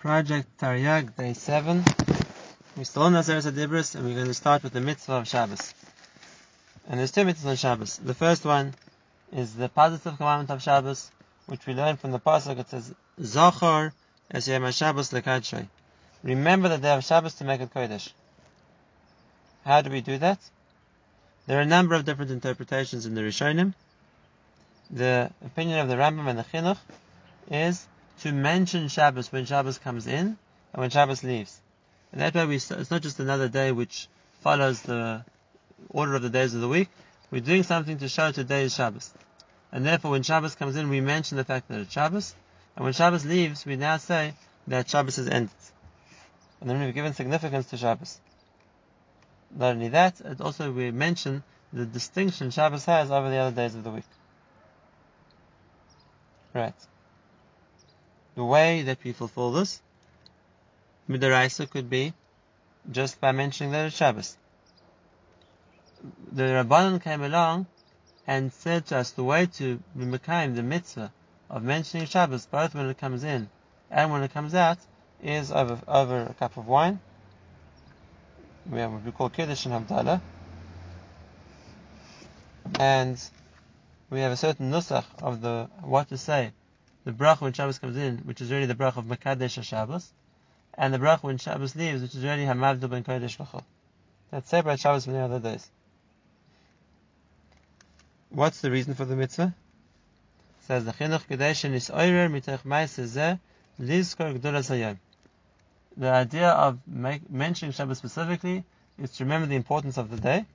Project Taryag, day 7. We're still on Nazaret Adibris, and we're going to start with the mitzvah of Shabbos. And there's two mitzvahs on Shabbos. The first one is the positive commandment of Shabbos, which we learn from the Pasuk. It says, Zachar es yom Shabbos lekadshoi. Remember the day of Shabbos to make it Kodesh. How do we do that? There are a number of different interpretations in the Rishonim. The opinion of the Rambam and the Chinuch is to mention Shabbos when Shabbos comes in and when Shabbos leaves. And that way we, it's not just another day which follows the order of the days of the week. We're doing something to show today is Shabbos. And therefore when Shabbos comes in, we mention the fact that it's Shabbos. And when Shabbos leaves, we now say that Shabbos has ended. And then we've given significance to Shabbos. Not only that, it also we mention the distinction Shabbos has over the other days of the week. Right the way that we fulfill this, Midaraisa could be just by mentioning that it's Shabbos. The Rabbanon came along and said to us the way to be the mitzvah of mentioning Shabbos, both when it comes in and when it comes out, is over, over a cup of wine. We have what we call Kiddush and Havdalah. And we have a certain nusach of the what to say the brach when Shabbos comes in, which is really the brach of Makadesh Shabbos, and the brach when Shabbos leaves, which is really Hamavdu ben Kodesh Lachol. That separates Shabbos from the other days. What's the reason for the mitzvah? It says the chinuch kedeshin is oirer ma'aseh lizkor. The idea of make, mentioning Shabbos specifically is to remember the importance of the day,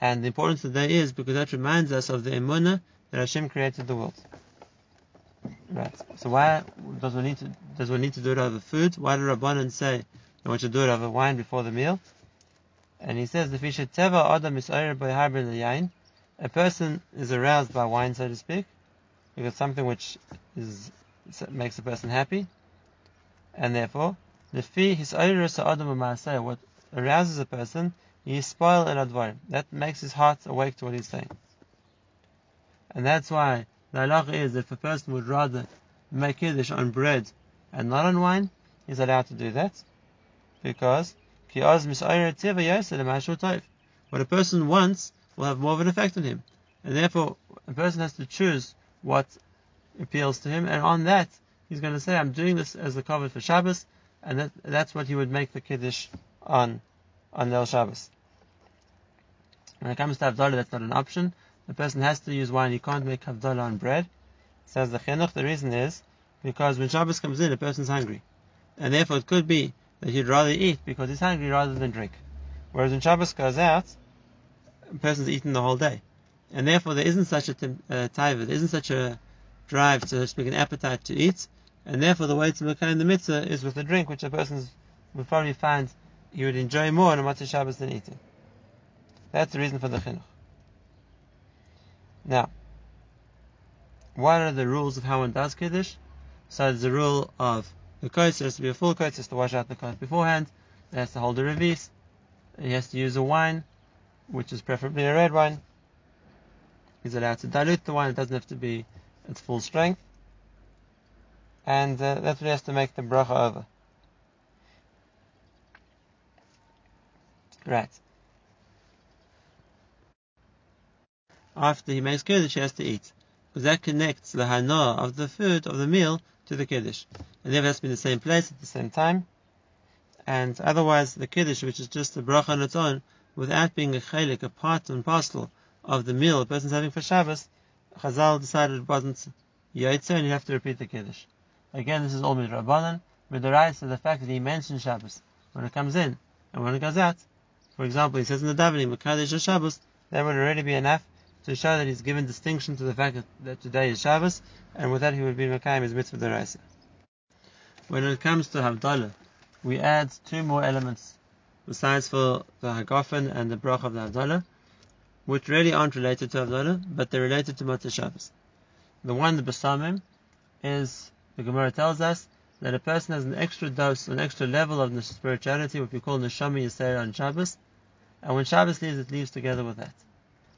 and the importance of the day is because that reminds us of the emunah that Hashem created the world. Right. So why does one need to does one need to do it over food? Why did Rabbanan say they want to do it over wine before the meal? And he says the fisher teva adam is yain. A person is aroused by wine, so to speak, because something which is makes a person happy, and therefore the fi his adam what arouses a person he is spoiled and advar. That makes his heart awake to what he's saying. And that's why the halacha is that if a person would rather make kiddush on bread and not on wine, he's allowed to do that. Because what a person wants will have more of an effect on him, and therefore a person has to choose what appeals to him, and on that he's going to say, "I'm doing this as a cover for Shabbos," and that, that's what he would make the kiddush on on El Shabbos. When it comes to Havdalah, that's not an option the person has to use wine, he can't make havdalah on bread. Says the chinuch, the reason is because when Shabbos comes in, a person's hungry. And therefore it could be that he'd rather eat because he's hungry rather than drink. Whereas when Shabbos goes out, a person's eaten the whole day. And therefore there isn't such a uh, taiva, there isn't such a drive to speak an appetite to eat. And therefore the way to in the mitzvah is with a drink, which a person would probably find he would enjoy more on a Matzah Shabbos than eating. That's the reason for the chinuch. Now, what are the rules of how one does Kiddush? So there's the rule of the coat has to be a full coat, has to wash out the coat beforehand, it has to hold a revis, he has to use a wine, which is preferably a red wine. He's allowed to dilute the wine, it doesn't have to be at full strength. And uh, that's what he has to make the bracha over. Right. After he makes Kiddush, he has to eat. Because that connects the hana of the food, of the meal, to the Kiddush. And never has to be in the same place at the same time. And otherwise, the Kiddush, which is just a bracha on its own, without being a chalik, a part and parcel of the meal a person's having for Shabbos, Chazal decided it wasn't Yaitzer and you have to repeat the Kiddush. Again, this is all midrabanan, right to the fact that he mentions Shabbos when it comes in and when it goes out. For example, he says in the davening, Makadesh Shabbos, that would already be enough to show that he's given distinction to the fact that, today is Shabbos, and with that he would be Makayim his mitzvah deraisa. When it comes to Havdalah, we add two more elements besides for the Hagafen and the Brach of the Havdalah, which really aren't related to Havdalah, but they're related to Motzei Shabbos. The one, the Basamim, is, the Gemara tells us, that a person has an extra dose, an extra level of spirituality, what we call Neshama Yisrael on Shabbos, and when Shabbos leaves, it leaves together with that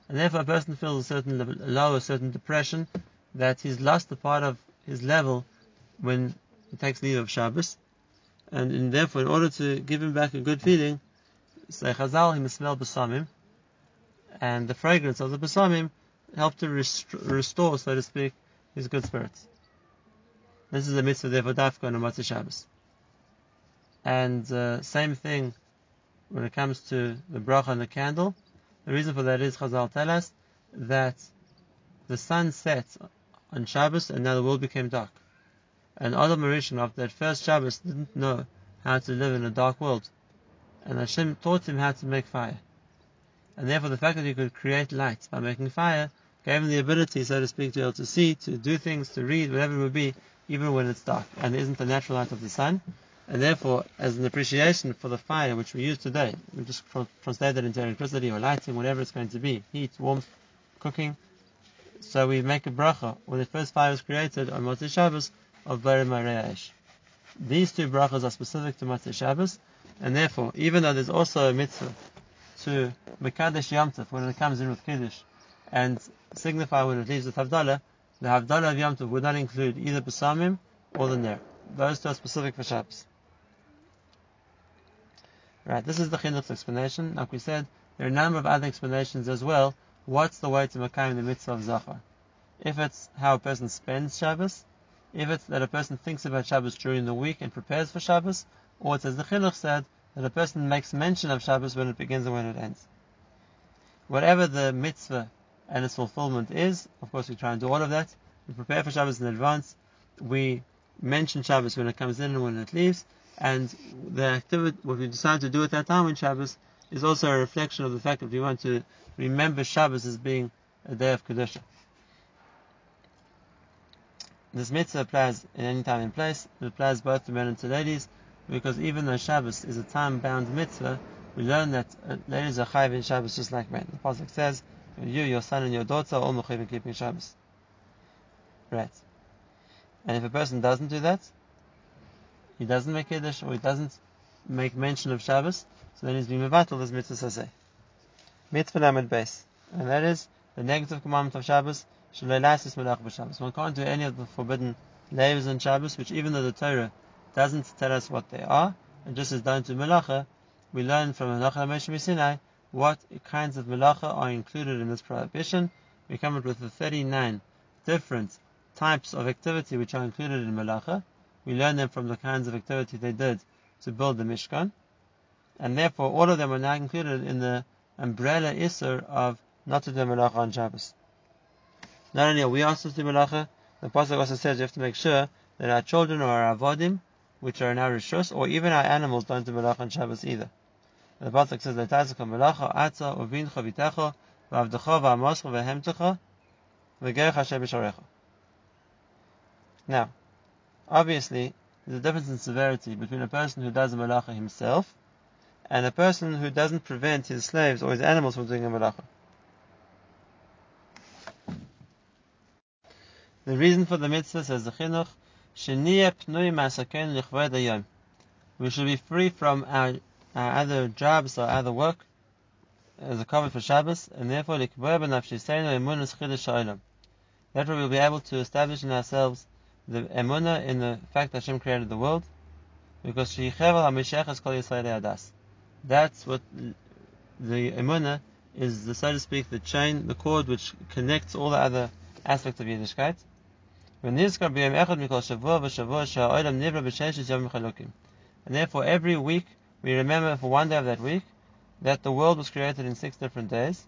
and therefore a person feels a certain low, a certain depression, that he's lost a part of his level when he takes leave of Shabbos, and therefore, in order to give him back a good feeling, say Chazal, he must smell besamim, and the fragrance of the besamim help to rest- restore, so to speak, his good spirits. This is a mitzvah therefore dafka on a Motzei Shabbos. And uh, same thing when it comes to the bracha on the candle. The reason for that is Chazal tell us that the sun set on Shabbos and now the world became dark. And Adam Marishan after that first Shabbos didn't know how to live in a dark world. And Hashem taught him how to make fire. And therefore the fact that he could create light by making fire gave him the ability, so to speak, to be able to see, to do things, to read, whatever it would be, even when it's dark. And there isn't the natural light of the sun. And therefore, as an appreciation for the fire which we use today, we just translate that into electricity or lighting, whatever it's going to be, heat, warmth, cooking. So we make a bracha when the first fire was created on Motzei Shabbos of Bari Mareyash. These two brachas are specific to Motzei Shabbos, and therefore, even though there's also a mitzvah to Mekadesh Yom when it comes in with Kiddush, and signify when it leaves with Havdalah, the Havdalah of Yom would not include either Besamim or the Ner. Those two are specific for Shabbos. Right, this is the Chinuch's explanation. Like we said, there are a number of other explanations as well. What's the way to Makayim the mitzvah of Zachar? If it's how a person spends Shabbos, if it's that a person thinks about Shabbos during the week and prepares for Shabbos, or it's as the Chinuch said, that a person makes mention of Shabbos when it begins and when it ends. Whatever the mitzvah and its fulfillment is, of course we try and do all of that. We prepare for Shabbos in advance. We mention Shabbos when it comes in and when it leaves, and the activity, what we decide to do at that time in Shabbos, is also a reflection of the fact that we want to remember Shabbos as being a day of Kedusha. This mitzvah applies in any time and place. It applies both to men and to ladies, because even though Shabbos is a time-bound mitzvah, we learn that uh, ladies are chayiv in Shabbos just like men. The pasuk says, "You, your son, and your daughter are all in keeping Shabbos." Right. And if a person doesn't do that, he doesn't make Kiddush or he doesn't make mention of Shabbos, so then he's being mevatel this mitzvah saseh. Mitzvah lamed base. And that is the negative commandment of Shabbos, shalelasis melach b'Shabbos. One can't do any of the forbidden labors on Shabbos, which even though the Torah doesn't tell us what they are, and just as down to melacha, we learn from Melacha Moshe Sinai what kinds of melacha are included in this prohibition. We come up with the 39 different types of activity which are included in melacha. We learn them from the kinds of activity they did to build the Mishkan, and therefore all of them are now included in the umbrella isser of not to do melacha on Shabbos. Not only are we asked to do melacha, the pasuk also says we have to make sure that our children or our avodim, which are in our rishus, or even our animals, don't do melacha on Shabbos either. The pasuk says that melacha atza uvincha vitecha v'avdecha v'amoscha v'hemtecha v'gerech Hashem b'sharecha. Now, obviously, there's a difference in severity between a person who does a malacha himself and a person who doesn't prevent his slaves or his animals from doing a malacha. The reason for the mitzvah says the chinuch, we should be free from our, our other jobs or other work as a cover for Shabbos, and therefore that we'll be able to establish in ourselves the emuna in the fact that Hashem created the world, because That's what the emuna is, the so to speak, the chain, the cord which connects all the other aspects of Yiddishkeit. And therefore, every week we remember for one day of that week that the world was created in six different days.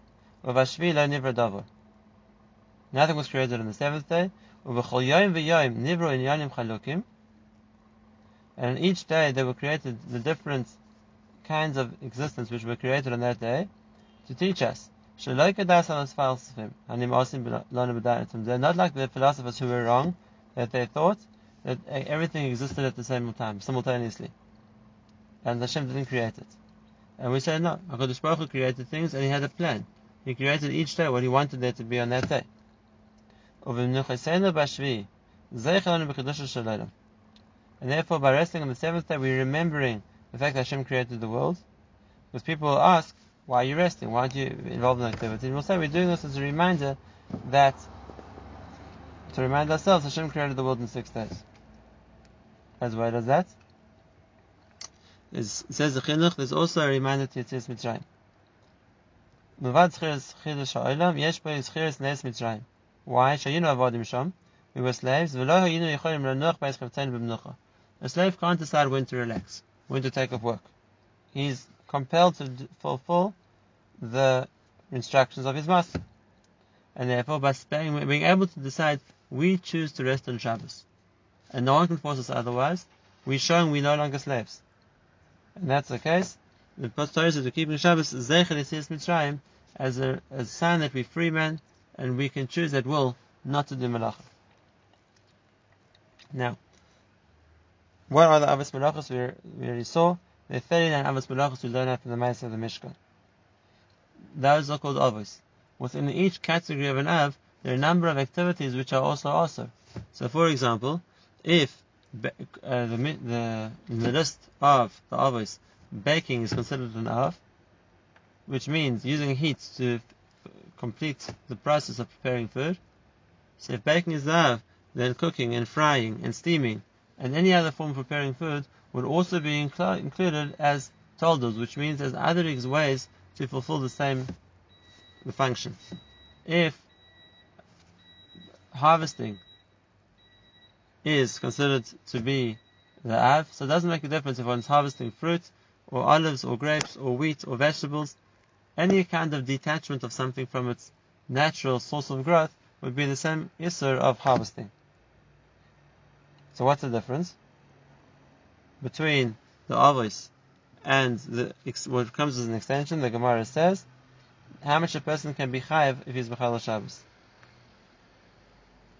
Nothing was created on the seventh day, and each day they were created the different kinds of existence which were created on that day to teach us. They're not like the philosophers who were wrong, that they thought that everything existed at the same time, simultaneously. And Hashem didn't create it. And we say no, HaKadosh Baruch Hu created things and He had a plan. He created each day what He wanted there to be on that day. And therefore, by resting on the seventh day, we're remembering the fact that Hashem created the world. Because people will ask, why are you resting? Why aren't you involved in activity? And we'll say we're doing this as a reminder that, to remind ourselves, Hashem created the world in six days. As well as that, it says the chinuch, there's also a reminder to Yitzis Mitzrayim. Why? We were slaves. A slave can't decide when to relax, when to take off work. He's compelled to fulfill the instructions of his master. And therefore, by being able to decide, we choose to rest on Shabbos. And no one can force us otherwise. We're showing we're no longer slaves. And that's the case. The Torah says we're keeping Shabbos Zecher Mitzrayim as a, as a sign that we're free men and we can choose at will not to do malacha. Now, what are the Avos Malachos we, we already saw? Are 39 Avos Malachos we learn from the Maas of the Mishkan. Those are called Avos. Within each category of an Av, there are a number of activities which are also also. So, for example, if uh, the, the, in the list of the Avos, baking is considered an Av, which means using heat to complete the process of preparing food. So if baking is Av, then cooking and frying and steaming and any other form of preparing food would also be incl- included as toldos, which means as other ways to fulfill the same the function. If harvesting is considered to be the av, so it doesn't make a difference if one's harvesting fruit or olives or grapes or wheat or vegetables. Any kind of detachment of something from its natural source of growth would be the same isser of harvesting. So what's the difference between the avos and the what comes as an extension? The Gemara says how much a person can be chayiv if he's b'chal Shabbos,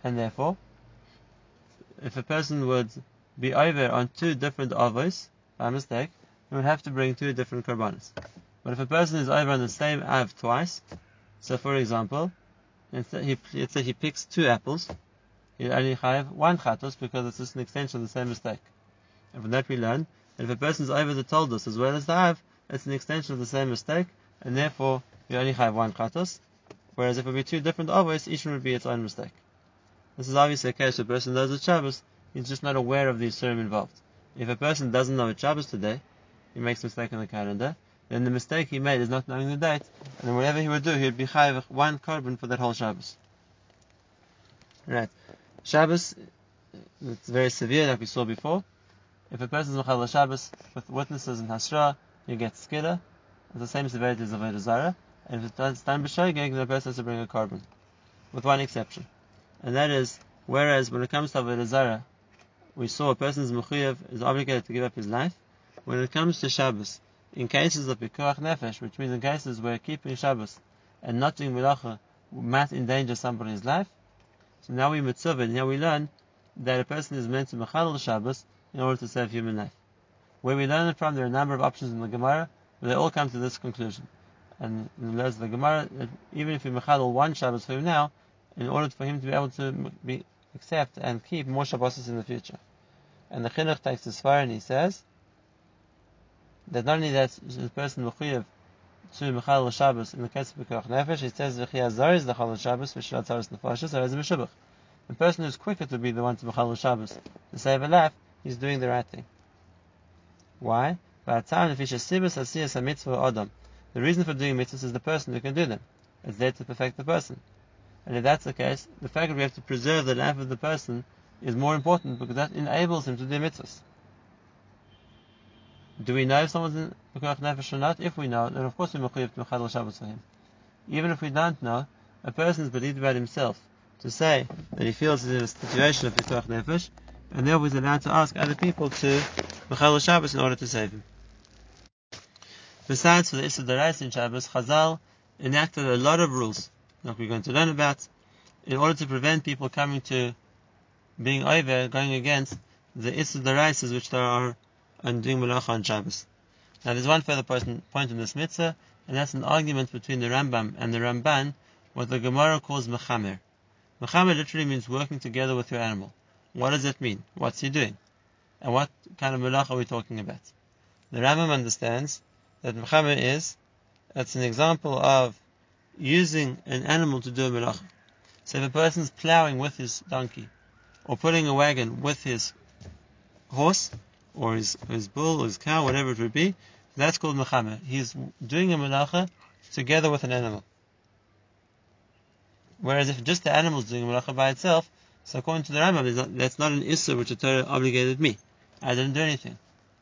and therefore, if a person would be over on two different avos by mistake, he would have to bring two different korbanos. But if a person is over on the same av twice, so for example, instead he, let's say he picks two apples, you only have one chatos because it's just an extension of the same mistake. And from that we learn that if a person is over the toldos as well as the av, it's an extension of the same mistake, and therefore you only have one chatos. Whereas if it would be two different avos, each one would be its own mistake. This is obviously a case where a person knows the Shabbos, he's just not aware of the Yisurim involved. If a person doesn't know a Shabbos today, he makes a mistake on the calendar, then the mistake he made is not knowing the date, and whatever he would do, he would be chayiv one carbon for that whole Shabbos. Right. Shabbos, it's very severe, like we saw before. If a person is Mechal Shabbos with witnesses in Hasra, you get skida. It's the same severity as Avodah Zarah. And if it's done b'shogeg, the person has to bring a carbon, With one exception. And that is, whereas when it comes to Avodah Zarah, we saw a person's mechuyev is obligated to give up his life. When it comes to Shabbos, in cases of pikuach nefesh, which means in cases where keeping Shabbos and not doing melacha might endanger somebody's life, so now we mitzvah, now we learn that a person is meant to mechal Shabbos in order to save human life. Where we learn it from, there are a number of options in the Gemara, but they all come to this conclusion. And in the words of the Gemara, even if we mechal one Shabbos for him now, in order for him to be able to be, accept and keep more Shabbos in the future. And the Chinuch takes the Svar and he says that not only that the person mechuyev to Mechal Shabbos in the case of Pekuach Nefesh, it says V'chi Azar is the Chal Shabbos V'shal Tzaros Nefashis or as a Meshubach. The person who's quicker to be the one to Mechal Shabbos to save a life, he's doing the right thing. Why? He the reason for doing mitzvahs is the person who can do them. It's there to perfect the person. And if that's the case, the fact that we have to preserve the life of the person is more important because that enables him to do mitzvahs. Do we know if someone's in Mekuach Nefesh or not? If we know, then of course we're to Mechadal Shabbos for him. Even if we don't know, a person is believed about himself to say that he feels he's in a situation of Mekuach Nefesh, and therefore he's allowed to ask other people to Mechadal Shabbos in order to save him. Besides, for the Issa in Shabbos, Chazal enacted a lot of rules, like we're going to learn about, in order to prevent people coming to being over, going against the Issa which there are and doing malacha on Shabbos. Now there's one further point in this mitzvah, and that's an argument between the Rambam and the Ramban, what the Gemara calls mechamer. Mechamer literally means working together with your animal. What does it mean? What's he doing? And what kind of malacha are we talking about? The Rambam understands that mechamer is, that's an example of using an animal to do a malacha. So if a person's plowing with his donkey, or pulling a wagon with his horse, or his, his bull, or his cow, whatever it would be, that's called mechamer. He's doing a malacha together with an animal. Whereas if just the animal is doing a malacha by itself, so according to the Rambam, that's not an issur which the Torah obligated me. I didn't do anything.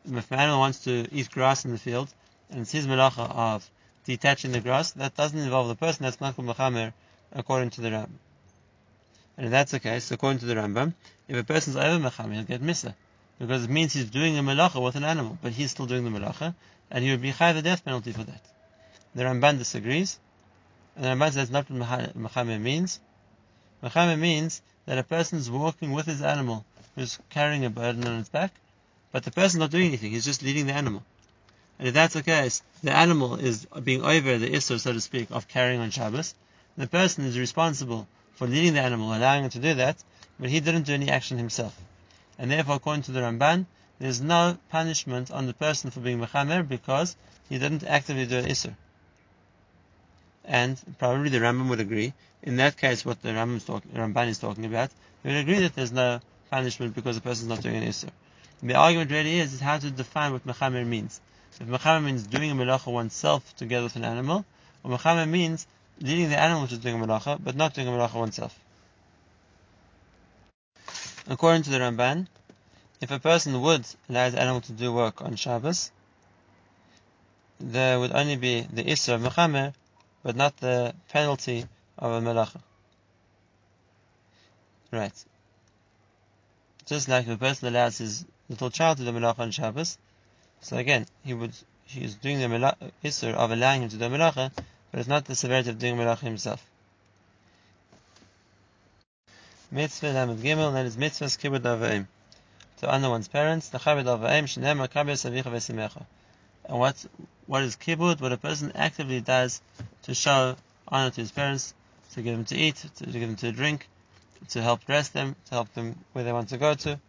If an animal wants to eat grass in the field, and it's his malacha of detaching the grass, that doesn't involve the person, that's not called mechamer, according to the Rambam. And if that's the case, according to the Rambam, if a person's over mechamer, he'll get misa. Because it means he's doing a malacha with an animal, but he's still doing the malacha, and he would be high the death penalty for that. The Ramban disagrees, and the Ramban says not what mechamer means. Mechamer means that a person is walking with his animal, who's carrying a burden on its back, but the person's not doing anything, he's just leading the animal. And if that's the case, the animal is being over the issur, so to speak, of carrying on Shabbos. The person is responsible for leading the animal, allowing him to do that, but he didn't do any action himself. And therefore, according to the Ramban, there's no punishment on the person for being mechamer because he didn't actively do an issur. And probably the Rambam would agree. In that case, what the talk, Ramban is talking about, he would agree that there's no punishment because the person is not doing an issur. The argument really is, is how to define what mechamer means. If mechamer means doing a melacha oneself together with an animal, or mechamer means leading the animal to doing a melacha, but not doing a melacha oneself. According to the Ramban, if a person would allow his animal to do work on Shabbos, there would only be the issur of mechamer, but not the penalty of a melacha. Right. Just like if a person allows his little child to do melacha on Shabbos, so again, he would he is doing the issur of allowing him to do melacha, but it's not the severity of doing melacha himself. Mitzvah Lamed Gimel, that is mitzvahs kibbud avayim. To honor one's parents, the chabad avayim, shenema kabir savicha v'simecha. And what, what is kibbud? What a person actively does to show honor to his parents, to give them to eat, to give them to drink, to help dress them, to help them where they want to go to.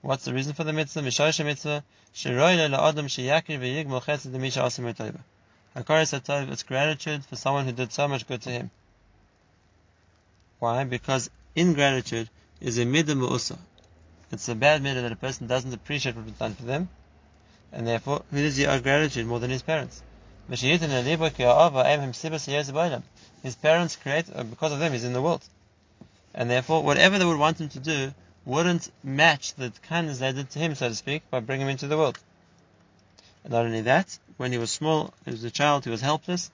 What's the reason for the mitzvah? Mishosh mitzvah, sheroyle la'adam sheyakir v'yigmol chesed misha asim tova. Hakaris atov, it's gratitude for someone who did so much good to him. Why? Because ingratitude is a midah mu'usa. It's a bad midah that a person doesn't appreciate what was done for them, and therefore, he owe gratitude more than his parents? His parents create, uh, because of them, he's in the world. And therefore, whatever they would want him to do, wouldn't match the kindness they did to him, so to speak, by bringing him into the world. And not only that, when he was small, he was a child, he was helpless.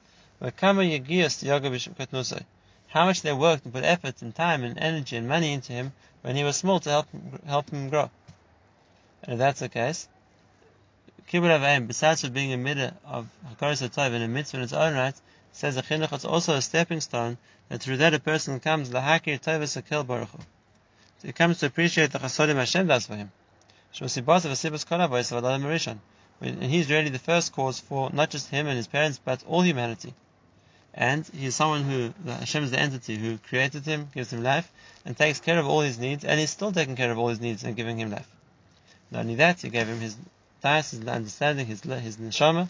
How much they worked and put effort and time and energy and money into him when he was small to help help him grow. And if that's the case, Kibbud Avayim, besides for being a midah of Hakaras HaTov and a mitzvah in its own right, says the Chinuch, it's also a stepping stone that through that a person comes lahakir tovus akel baruch he comes to appreciate the chasodim Hashem does for him. And he's really the first cause for not just him and his parents, but all humanity. And he's someone who, Hashem is the entity who created him, gives him life, and takes care of all his needs, and he's still taking care of all his needs and giving him life. Not only that, he gave him his dice, his understanding, his, his neshama,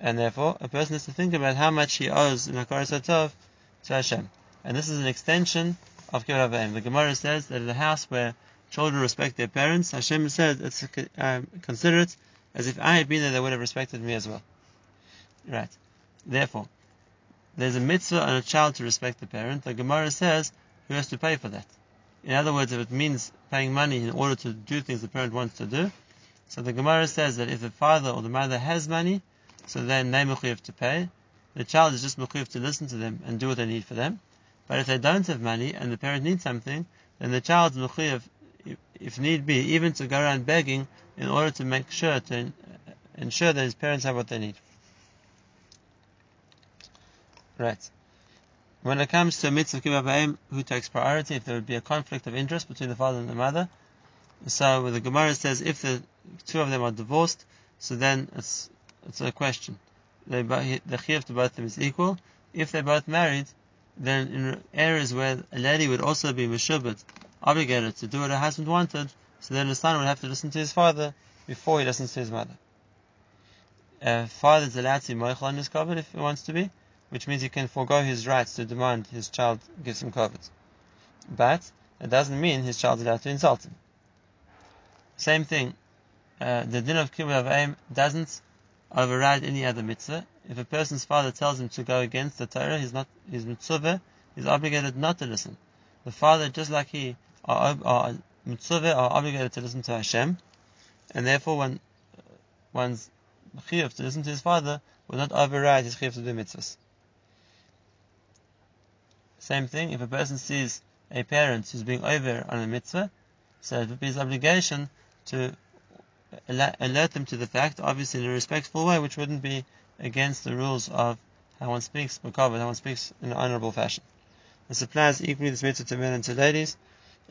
and therefore a person has to think about how much he owes in Hakaras Hatov to Hashem. And this is an extension of Kibbud Avayim. The Gemara says that in a house where children respect their parents, Hashem says, it's, um, consider as if I had been there, they would have respected me as well. Right. Therefore, there's a mitzvah on a child to respect the parent. The Gemara says, who has to pay for that? In other words, if it means paying money in order to do things the parent wants to do, so the Gemara says that if the father or the mother has money, so then they have to pay. The child is just mechuyev to listen to them and do what they need for them. But if they don't have money and the parent needs something, then the child is mechuyev, if need be, even to go around begging in order to make sure to ensure that his parents have what they need. Right. When it comes to mitzvah kibbud who takes priority, if there would be a conflict of interest between the father and the mother, so the Gemara says if the two of them are divorced, so then it's it's a question. They, the chiyuv to both of them is equal. If they're both married, then in areas where a lady would also be meshubit, obligated to do what her husband wanted, so then the son would have to listen to his father before he listens to his mother. Uh, a father is allowed to be moichel on his covet if he wants to be, which means he can forego his rights to demand his child gives him covet. But it doesn't mean his child is allowed to insult him. Same thing, uh, the din of kibbud aim doesn't override any other mitzvah. If a person's father tells him to go against the Torah, he's not, he's mitzvah, he's obligated not to listen. The father, just like he, are, are mitzvah, are obligated to listen to Hashem, and therefore one, one's chiyuv to listen to his father will not override his chiyuv to do mitzvahs. Same thing, if a person sees a parent who's being over on a mitzvah, so it would be his obligation to alert them to the fact, obviously in a respectful way, which wouldn't be against the rules of how one speaks, how one speaks in an honorable fashion. This applies equally this mitzvah to men and to ladies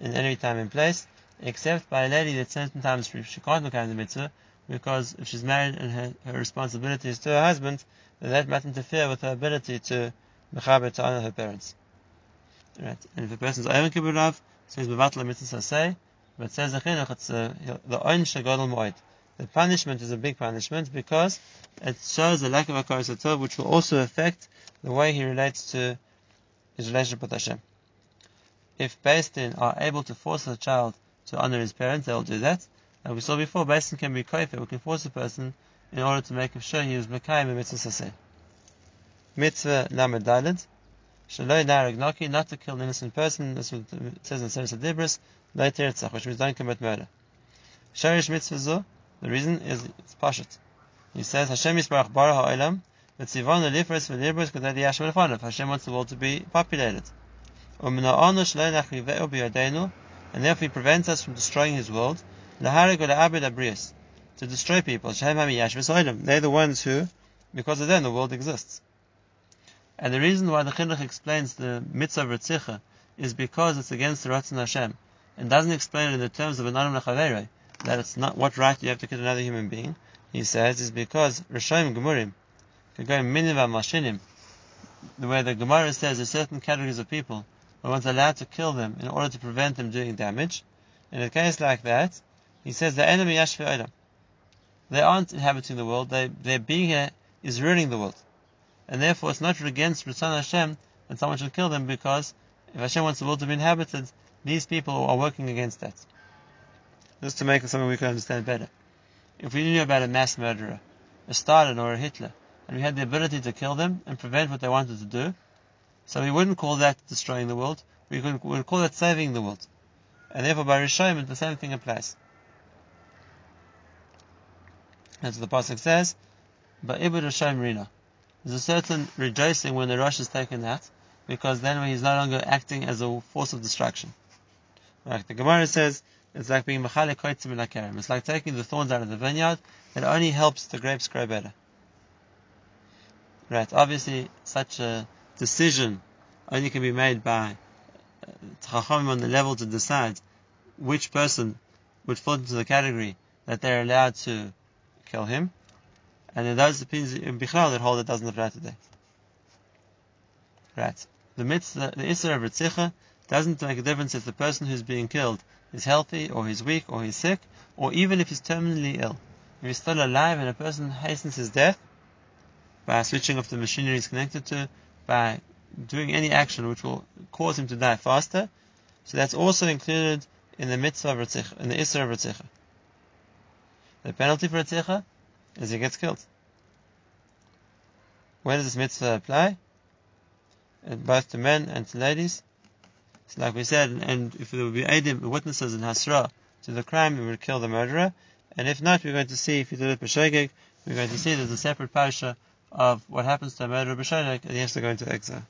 in any time and place, except by a lady that certain times she can't look at the mitzvah, because if she's married and her, her responsibility is to her husband, then that might interfere with her ability to mechaber to honor her parents. Right. And if a person's Omer Kibburav, so he's Mevatla Mitzvah say, but says the Chinuch, it's the Oin Moed. The punishment is a big punishment because it shows a lack of a Tov, which will also affect the way he relates to his relationship with Hashem. If Din are able to force a child to honor his parents, they'll do that. Like we saw before, Din can be koifer, we can force a person in order to make sure he was Mekayim a mitzvah saseh. Mitzvah lamed dalid, shaloi noki, not to kill an innocent person, this says in Seres Adibris, lo teritzach, which means don't commit murder. Sharish mitzvah the reason is it's pashut. He says, Hashem yisbarach bara ha'olam, Hashem wants the world to be populated. And therefore he prevents us from destroying his world. To destroy people. They're the ones who, because of them, the world exists. And the reason why the Chinuch explains the mitzvah of Ritzicha is because it's against the Ratzon Hashem, and doesn't explain it in the terms of an Adam that it's not what right you have to kill another human being. He says is because Rishayim Gemurim, the way the Gemara says there's certain categories of people where one's allowed to kill them in order to prevent them doing damage. In a case like that, he says the enemy Yashvi They aren't inhabiting the world, they, their being here is ruining the world. And therefore it's not against Ratzon Hashem that someone should kill them because if Hashem wants the world to be inhabited, these people are working against that. Just to make it something we can understand better. If we knew about a mass murderer, a Stalin or a Hitler, and we had the ability to kill them and prevent what they wanted to do. So we wouldn't call that destroying the world. We would, call that saving the world. And therefore by Rishayim, the same thing applies. As the Pasuk says, but Ibn Rishayim Rina. There's a certain rejoicing when the Rosh is taken out, because then he's no longer acting as a force of destruction. Like the Gemara says, it's like being It's like taking the thorns out of the vineyard, it only helps the grapes grow better. Right, obviously, such a decision only can be made by Chachamim uh, on the level to decide which person would fall into the category that they're allowed to kill him. And in those opinions in Bichal that hold doesn't apply today. Right. The mitzvah, the Isra of Ritzicha doesn't make a difference if the person who's being killed is healthy, or he's weak, or he's sick, or even if he's terminally ill. If he's still alive and a person hastens his death, by switching off the machinery he's connected to, by doing any action which will cause him to die faster. So that's also included in the mitzvah of Ritzicha, in the Isra of Ritzicha. The penalty for Ritzicha is he gets killed. Where does this mitzvah apply? Both to men and to ladies. So like we said, and if there would be Adim, witnesses in Hasra to the crime, we would kill the murderer. And if not, we're going to see, if you did it B'Shegeg, we're going to see there's a separate parsha of what happens to a murderer b'shayek, and he has to go into exile.